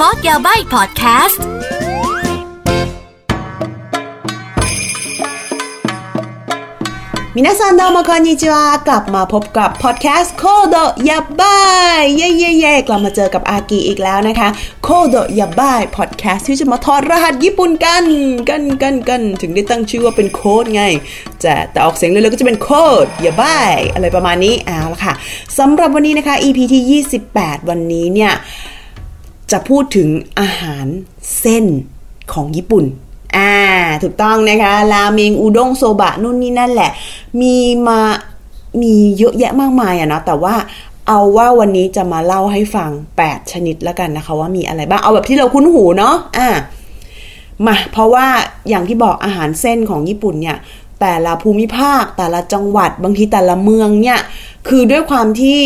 คอร์สยาใบพอดแคสต์ みなさん どうも こんにちは กลับมาพบกับพอดแคสต์コード やばい เย่เย่เย่กลับมาเจอกับอากีอีกแล้วนะคะコード やばい พอดแคสต์ที่จะมาถอดรหัสญี่ปุ่นกันกันกันกันถึงได้ตั้งชื่อว่าเป็นโค้ดไงจะแต่ออกเสียงเร็วๆก็จะเป็นโคดยาบายอะไรประมาณนี้เอาละค่ะสำหรับวันนี้นะคะ EP ที่ 28 วันนี้เนี่ย จะพูดถึงอาหารเส้นของญี่ปุ่น อ่า ถูกต้องนะคะ ราเมง อุด้ง โซบะ นู่นนี่นั่นแหละ มีมา มีเยอะแยะมากมายอะนะ แต่ว่าเอาว่าวันนี้จะมาเล่าให้ฟัง 8 ชนิดแล้วกันนะคะ ว่ามีอะไรบ้าง เอาแบบที่เราคุ้นหูเนาะ อ่า มา เพราะว่าอย่างที่บอกอาหารเส้นของญี่ปุ่นเนี่ย แต่ละภูมิภาค แต่ละจังหวัด บางทีแต่ละเมืองเนี่ย คือด้วยความที่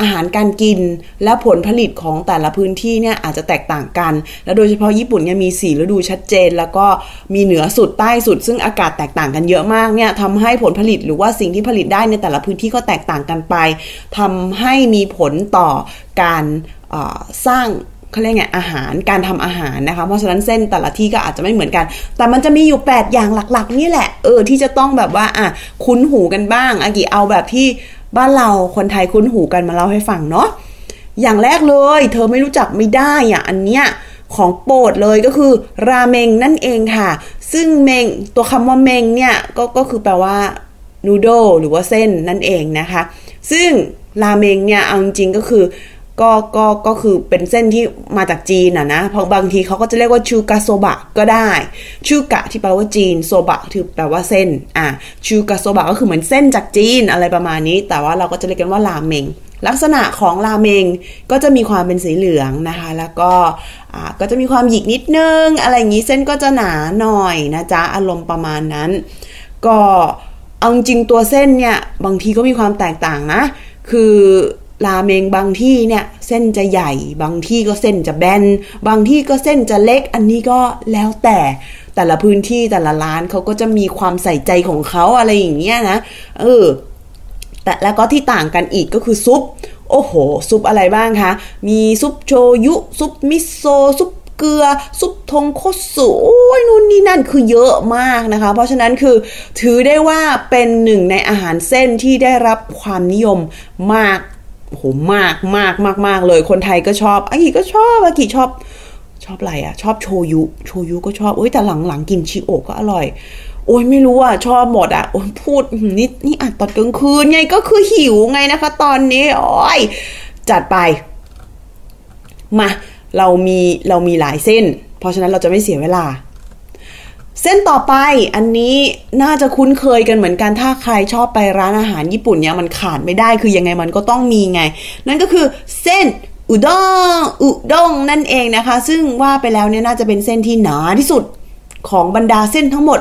อาหารการกินและผลผลิตของแต่ละพื้นที่เนี่ยอาจจะแตกต่างกัน และโดยเฉพาะญี่ปุ่นเนี่ยมีสีฤดูชัดเจน แล้วก็มีเหนือสุดใต้สุด ซึ่งอากาศแตกต่างกันเยอะมากเนี่ยทำให้ผลผลิตหรือว่าสิ่งที่ผลิตได้ในแต่ละพื้นที่ก็แตกต่างกันไปทำให้มีผลต่อการสร้างเขาเรียกไงอาหารการทำอาหารนะคะ เพราะฉะนั้นเส้นแต่ละที่ก็อาจจะไม่เหมือนกัน แต่มันจะมีอยู่ 8 อย่างหลักๆ นี่แหละ เออที่จะต้องแบบว่าอะคุ้นหูกันบ้างอากิเอาแบบที่ บ้านเราคนไทยคุ้นหูกันมาเล่าให้ฟังเนาะอย่างแรกเลย เธอไม่รู้จักไม่ได้อะอันเนี้ยของโปรดเลยก็คือราเมงนั่นเองค่ะ ซึ่งเมงตัวคำว่าเมงเนี่ยก็ก็คือแปลว่านูโดหรือว่าเส้นนั่นเองนะคะ ซึ่งราเมงเนี่ยเอาจริงก็คือ ก็ก็ก็คือเป็นเส้นที่มาจากจีนอะนะเพราะบางทีเขาก็จะเรียกว่าชูกาโซบะก็ได้ ชูกะที่แปลว่าจีนโซบะที่แปลว่าเส้นอะชูกาโซบะก็คือเหมือนเส้นจากจีนอะไรประมาณนี้ แต่ว่าเราก็จะเรียกกันว่าราเมงลักษณะของราเมงก็จะมีความเป็นสีเหลืองนะคะ แล้วก็อ่าก็จะมีความหยิกนิดนึง อะไรอย่างนี้เส้นก็จะหนาหน่อยนะจ๊ะอารมณ์ประมาณนั้น ก็เอาจริงตัวเส้นเนี่ยบางทีก็มีความแตกต่างนะ คือ ราเมงบางที่เนี่ยเส้นจะใหญ่ บางที่ก็เส้นจะแบน บางที่ก็เส้นจะเล็ก อันนี้ก็แล้วแต่แต่ละพื้นที่แต่ละร้านเขาก็จะมีความใส่ใจของเขาอะไรอย่างเงี้ยนะ เออ แต่แล้วก็ที่ต่างกันอีกก็คือซุป โอ้โห ซุปอะไรบ้างคะ มีซุปโชยุ ซุปมิโซซุปเกลือ ซุปทงโคสุโอ้ยนู่นนี่นั่นคือเยอะมากนะคะ เพราะฉะนั้นคือถือได้ว่าเป็นหนึ่งในอาหารเส้นที่ได้รับความนิยมมาก โหมากมากมากมากเลย คนไทยก็ชอบอากิก็ชอบอากิชอบ ชอบอะไรอะชอบโชยุโชยุก็ชอบเอ้ยแต่หลังหลังกินชิโอก็อร่อย โอ้ยไม่รู้อะชอบหมดอะโอ้ยพูดนี่นี่อัดตอนกลางคืนไงก็คือหิวไงนะคะ ตอนนี้โอ้ยจัดไป มา เรามีเรามีหลายเส้น เพราะฉะนั้นเราจะไม่เสียเวลา ส้นต่อไปอันนี้น่าจะคุ้นเคยกันเหมือนกันถ้าใครชอบไปร้านอาหารญี่ปุ่นเนี่ยมันขาดไม่ได้คือยังไงมันก็ต้องมีไง นั่นก็คือเส้นอุด้งอุด้งนั่นเองนะคะ ซึ่งว่าไปแล้วเนี่ยน่าจะเป็นเส้นที่หนาที่สุดของบรรดาเส้นทั้งหมด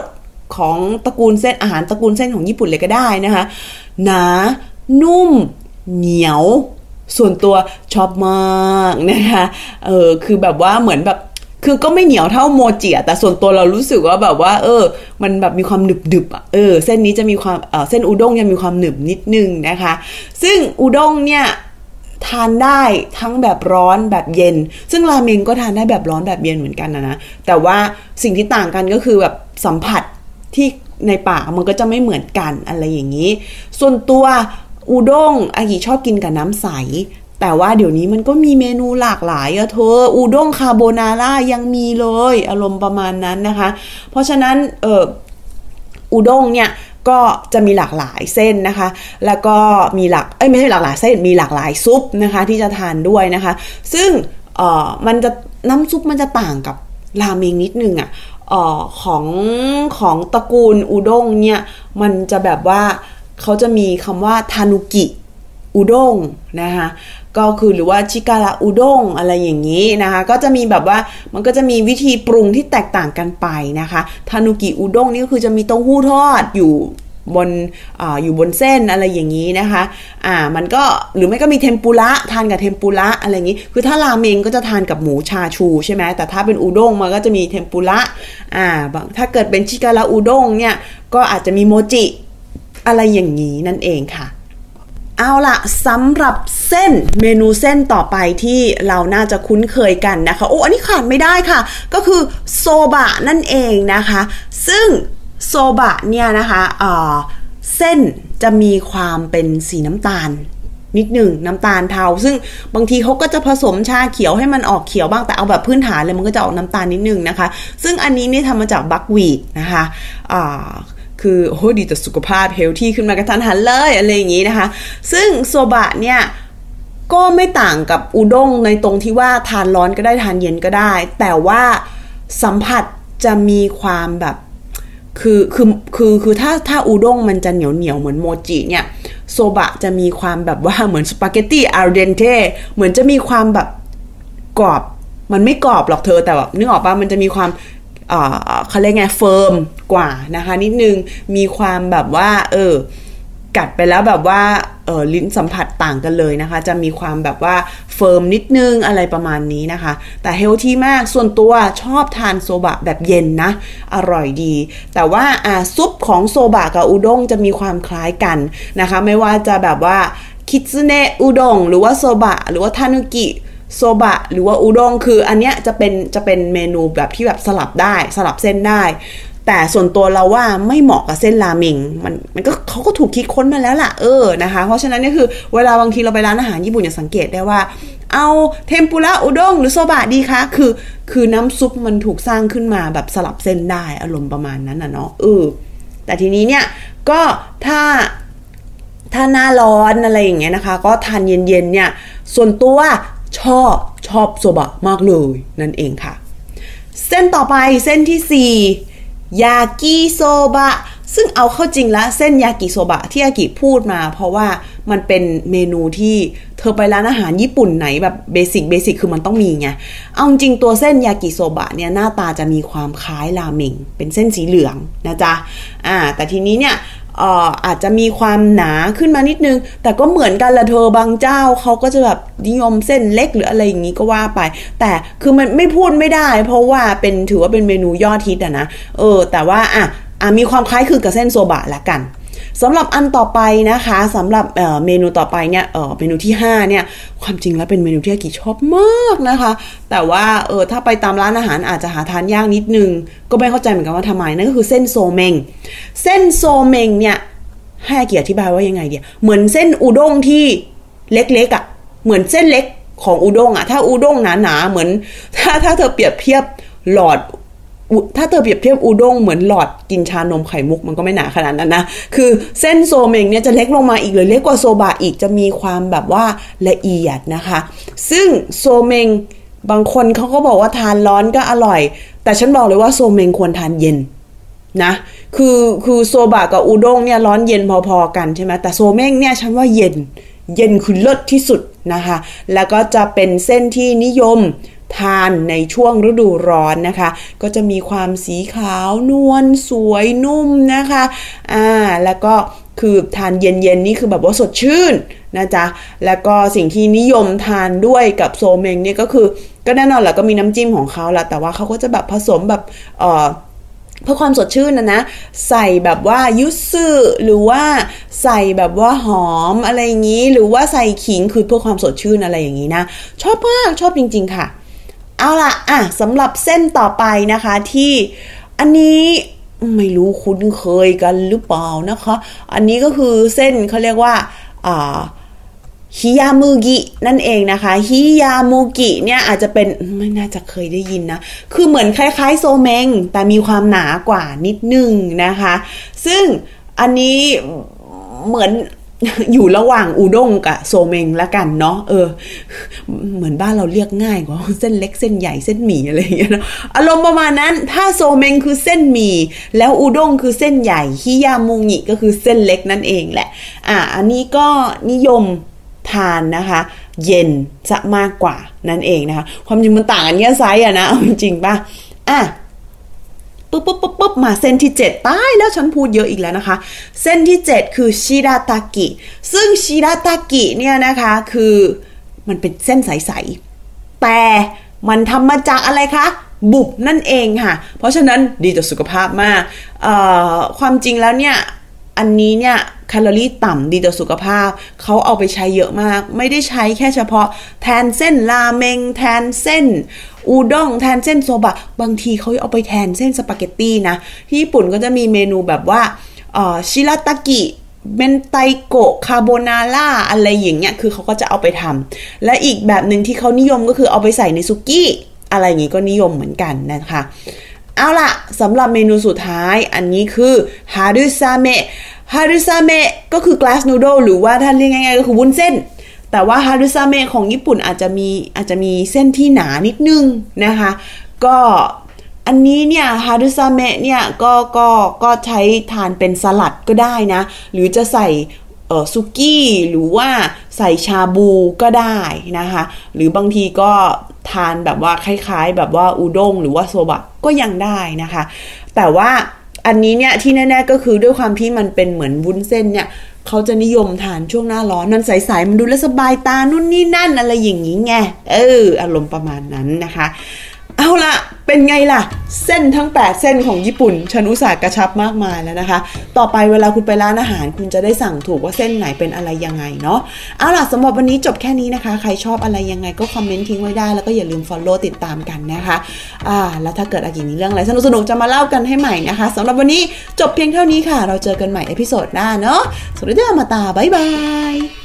ของตระกูลเส้นอาหารตระกูลเส้นของญี่ปุ่นเลยก็ได้นะคะ หนา นุ่ม เหนียว ส่วนตัวชอบมากนะคะเออคือแบบว่าเหมือนแบบ คือก็ไม่เหนียวเท่าโมจิอะแต่ส่วนตัวเรารู้สึกว่าแบบว่า เออ มันแบบมีความหนึบหนึบอะเออ เส้นนี้จะมีความเออเส้นอุด้งยังมีความหนึบนิดนึงนะคะ ซึ่งอุด้งเนี่ยทานได้ทั้งแบบร้อนแบบเย็น ซึ่งราเมงก็ทานได้แบบร้อนแบบเย็นเหมือนกันนะนะ แต่ว่าสิ่งที่ต่างกันก็คือแบบสัมผัสที่ในปากมันก็จะไม่เหมือนกันอะไรอย่างนี้ ส่วนตัวอุด้งอากิชอบกินกับน้ำใส แต่ว่าเดี๋ยวนี้มันก็มีเมนูหลากหลายอะเธอ อูด้งคาโบนาร่ายังมีเลย อารมณ์ประมาณนั้นนะคะ เพราะฉะนั้นเอออูด้งเนี่ยก็จะมีหลากหลายเส้นนะคะ แล้วก็มีหลัก เอ้ยไม่ใช่หลากหลายเส้น มีหลากหลายซุปนะคะที่จะทานด้วยนะคะ ซึ่งเออมันจะน้ำซุปมันจะต่างกับราเมงนิดนึงอะ่ะของของตระกูลอูด้งเนี่ยมันจะแบบว่าเขาจะมีคำว่าทานุกิอุด้งนะคะ ก็คือหรือว่าชิการะอุด้งอะไรอย่างนี้นะคะ ก็จะมีแบบว่ามันก็จะมีวิธีปรุงที่แตกต่างกันไปนะคะทานุกิอุด้งนี่ก็คือจะมีเต้าหู้ทอดอยู่บนออยู่บนเส้นอะไรอย่างนี้นะคะ อ่า มันก็หรือไม่ก็มีเทมปุระทานกับเทมปุระอะไรอย่างนี้ คือถ้าราเมงก็จะทานกับหมูชาชูใช่ไหมแต่ถ้าเป็นอุด้งมันก็จะมีเทมปุระ อ่า ถ้าเกิดเป็นชิการะอุด้งเนี่ย ก็อาจจะมีโมจิอะไรอย่างนี้นั่นเองค่ะ เอาละสำหรับเส้นเมนูเส้นต่อไปที่เราน่าจะคุ้นเคยกันนะคะโอ้อันนี้ขาดไม่ได้ค่ะ ก็คือโซบะนั่นเองนะคะ ซึ่งโซบะเนี่ยนะคะเเส้นจะมีความเป็นสีน้ำตาลนิดหนึ่งน้ำตาลเทา ซึ่งบางทีเขาก็จะผสมชาเขียวให้มันออกเขียวบ้างแต่เอาแบบพื้นฐานเลยมันก็จะออกน้ำตาลนิดหนึ่งนะคะ ซึ่งอันนี้นี่ทำมาจากบัควีดนะคะะ คือโอ้ดีต่อสุขภาพเฮลที่ขึ้นมากระทันหันเลยอะไรอย่างนี้นะคะ ซึ่งโซบะเนี่ยก็ไม่ต่างกับอุด้งในตรงที่ว่าทานร้อนก็ได้ทานเย็นก็ได้ แต่ว่าสัมผัสจะมีความแบบคือคือคือคือถ้าถ้าอุด้งมันจะเหนียวเหนียวเหมือนโมจิเนี่ยโซบะจะมีความแบบว่าเหมือนสปาเกตตี้อาร์เดนเต้เหมือนจะมีความแบบกรอบ มันไม่กรอบหรอกเธอแต่แบบนึกออกปะมันจะมีความ เขาเรียกไง firm กว่านะคะ นิดนึงมีความแบบว่า เออกัดไปแล้วแบบว่าเออลิ้นสัมผัสต่างกันเลยนะคะ จะมีความแบบว่า firm นิดนึงอะไรประมาณนี้นะคะ แต่ healthy มากส่วนตัวชอบทานโซบะแบบเย็นนะ อร่อยดี แต่ว่าอ่าซุปของโซบะกับอุด้งจะมีความคล้ายกันนะคะ ไม่ว่าจะแบบว่าคิตซึเนะอุด้งหรือว่าโซบะหรือว่าทานุกิ โซบะหรือว่าอุด้งคืออันเนี้ยจะเป็นจะเป็นเมนูแบบที่แบบสลับได้สลับเส้นได้ แต่ส่วนตัวเราว่าไม่เหมาะกับเส้นราเมงมันมันก็เขาก็ถูกคิดค้นมาแล้วล่ะเออนะคะ เพราะฉะนั้นนี่คือเวลาบางทีเราไปร้านอาหารญี่ปุ่นอย่าสังเกตได้ว่า เอาเทมปุระอุด้งหรือโซบะดีคะคือ คือน้ำซุปมันถูกสร้างขึ้นมาแบบสลับเส้นได้อารมณ์ประมาณนั้นนะเนาะเออแต่ทีนี้เนี่ยก็ถ้าถ้าหน้าร้อนอะไรอย่างเงี้ยนะคะ ก็ทานเย็นๆเนี่ย ส่วนตัว ชอบชอบโซบะมากเลยนั่นเองค่ะ เส้นต่อไปเส้นที่ 4 ยากิโซบะ ซึ่งเอาเข้าจริงแล้วเส้นยากิโซบะที่อากิพูดมา เพราะว่ามันเป็นเมนูที่เธอไปร้านอาหารญี่ปุ่นไหนแบบ basic basic คือมันต้องมีไง เอาจริงตัวเส้นยากิโซบะเนี่ยหน้าตาจะมีความคล้ายราเมงเป็นเส้นสีเหลืองนะจ๊ะ อ่า แต่ทีนี้เนี่ย อาจจะมีความหนาขึ้นมานิดนึง แต่ก็เหมือนกันละเธอบางเจ้าเขาก็จะแบบนิยมเส้นเล็กหรืออะไรอย่างนี้ก็ว่าไป แต่คือมันไม่พูดไม่ได้ เพราะว่าเป็นถือว่าเป็นเมนูยอดฮิตอะนะเออ แต่ว่าอะมีความคล้ายคลึงกับเส้นโซบะละกัน สำหรับอันต่อไปนะคะสำหรับเมนูต่อไปเนี่ยเเมนูที่5เนี่ยความจริงแล้วเป็นเมนูที่อากิชอบมากนะคะ แต่ว่าเออถ้าไปตามร้านอาหารอาจจะหาทานยากนิดนึง ก็ไม่เข้าใจเหมือนกันว่าทำไมนั่นก็คือเส้นโซเมงเส้นโซเมงเนี่ยให้อากิอธิบายว่ายังไงเดียเหมือนเส้นอุด้งที่เล็กๆอะ่ะเหมือนเส้นเล็กของอุด้งอะ่ะถ้าอุด้งหนาๆเหมือน ถ้าถ้าเธอเปรียบเทียบหลอด ถ้าเธอเปรียบเทียบอุด้งเหมือนหลอดกินชานมไข่มุกมันก็ไม่หนาขนาดนั้นนะ คือเส้นโซเมงเนี่ยจะเล็กลงมาอีกเลยเล็กกว่าโซบะอีกจะมีความแบบว่าละเอียดนะคะ ซึ่งโซเมงบางคนเขาก็บอกว่าทานร้อนก็อร่อย แต่ฉันบอกเลยว่าโซเมงควรทานเย็นนะ คือคือโซบะกับอุด้งเนี่ยร้อนเย็นพอๆกันใช่ไหมแต่โซเมงเนี่ยฉันว่าเย็นเย็นคือเลิศที่สุดนะคะ แล้วก็จะเป็นเส้นที่นิยม ทานในช่วงฤดูร้อนนะคะ ก็จะมีความสีขาวนวลสวยนุ่มนะคะอ่าแล้วก็คือทานเย็นๆนี่คือแบบว่าสดชื่นนะจ๊ะแล้วก็สิ่งที่นิยมทานด้วยกับโซเมงเนี่ยก็คือ ก็แน่นอนแหละก็มีน้ำจิ้มของเขาละแต่ว่าเขาก็จะแบบผสมแบบเอ่อเพื่อความสดชื่นนะนะ ใส่แบบว่ายุสึหรือว่าใส่แบบว่าหอมอะไรอย่างนี้ หรือว่าใส่ขิงคือเพื่อความสดชื่นอะไรอย่างนี้นะ ชอบมากชอบจริง ๆ ค่ะ เอาละอะสำหรับเส้นต่อไปนะคะที่อันนี้ไม่รู้คุ้นเคยกันหรือเปล่านะคะ อันนี้ก็คือเส้นเขาเรียกว่าอ่าฮิยามุกินั่นเองนะคะฮิยามุกิเนี่ยอาจจะเป็นไม่น่าจะเคยได้ยินนะ คือเหมือนคล้ายๆโซเมง แต่มีความหนากว่านิดนึงนะคะ ซึ่งอันนี้เหมือน อยู่ระหว่างอูด้งกับโซเมงละกันเนาะเออ เหมือนบ้านเราเรียกง่ายกว่าเส้นเล็กเส้นใหญ่เส้นหมี่อะไรอย่างเงี้ยนะอารมณ์ประมาณนั้น ถ้าโซเมงคือเส้นหมี่แล้วอูด้งคือเส้นใหญ่ฮิยามุงิก็คือเส้นเล็กนั่นเองแหละ อะอันนี้ก็นิยมทานนะคะ เย็นจะมากกว่านั่นเองนะคะ ความจริงมันต่างกันแค่ไซส์อะนะจริงป่ะอะ ปุ๊บปุ๊บปุ๊บปุ๊บมาเส้นที่ 7 ตายแล้วฉันพูดเยอะอีกแล้วนะคะ เส้นที่ 7 คือชิราตากิ ซึ่งชิราตากิเนี่ยนะคะคือมันเป็นเส้นใสๆ แต่มันทำมาจากอะไรคะบุกนั่นเองค่ะ เพราะฉะนั้นดีต่อสุขภาพมาก ความจริงแล้วเนี่ย อันนี้เนี่ยแคลอรี่ต่ำดีต่อสุขภาพ เขาเอาไปใช้เยอะมาก ไม่ได้ใช้แค่เฉพาะแทนเส้นราเมง แทนเส้น อุด้ง แทนเส้นโซบะ บางทีเขาเอาไปแทนเส้นสปาเกตตี้นะ ที่ญี่ปุ่นก็จะมีเมนูแบบว่าชิราตากิเมนไตโกะคาโบนาร่าอะไรอย่างเงี้ย คือเขาก็จะเอาไปทำและอีกแบบหนึ่งที่เขานิยมก็คือเอาไปใส่ในซุกี้ อะไรอย่างงี้ก็นิยมเหมือนกันนะคะ เอาล่ะสำหรับเมนูสุดท้ายอันนี้คือฮารุซาเมะฮารุซาเมะก็คือ glass noodle หรือว่าถ้าเรียกง่ายๆก็คือวุ้นเส้น แต่ว่าฮารุซาเมะของญี่ปุ่นอาจจะมีอาจจะมีเส้นที่หนานิดนึงนะคะ ก็อันนี้เนี่ยฮารุซาเมะเนี่ยก็ก็ก็ใช้ทานเป็นสลัดก็ได้นะ หรือจะใส่เออซุกี้หรือว่าใส่ชาบูก็ได้นะคะ หรือบางทีก็ทานแบบว่าคล้ายๆ แบบว่าอุด้งหรือว่าโซบะ ก็ยังได้นะคะ แต่ว่าอันนี้เนี่ยที่แน่ ๆก็คือด้วยความที่มันเป็นเหมือนวุ้นเส้นเนี่ยเขาจะนิยมทานช่วงหน้าร้อนมันใสๆมันดูแลสบายตานู่นนี่นั่นอะไรอย่างนี้ไงเอออารมณ์ประมาณนั้นนะคะ เอาละเป็นไงล่ะ เส้นทั้ง 8 เส้นของญี่ปุ่นฉันอุตส่าห์กระชับมากมายแล้วนะคะ ต่อไปเวลาคุณไปร้านอาหาร คุณจะได้สั่งถูกว่าเส้นไหนเป็นอะไรยังไงเนาะเอาล่ะสำหรับวันนี้จบแค่นี้นะคะ ใครชอบอะไรยังไงก็คอมเมนต์ทิ้งไว้ได้ แล้วก็อย่าลืม Follow ติดตามกันนะคะอ่าแล้วถ้าเกิดอากิมีเรื่องอะไรสนุกๆจะมาเล่ากันให้ใหม่นะคะสำหรับวันนี้จบเพียงเท่านี้ค่ะ เราเจอกันใหม่ episode หน้าเนาะสวัสดีまた บ๊ายบาย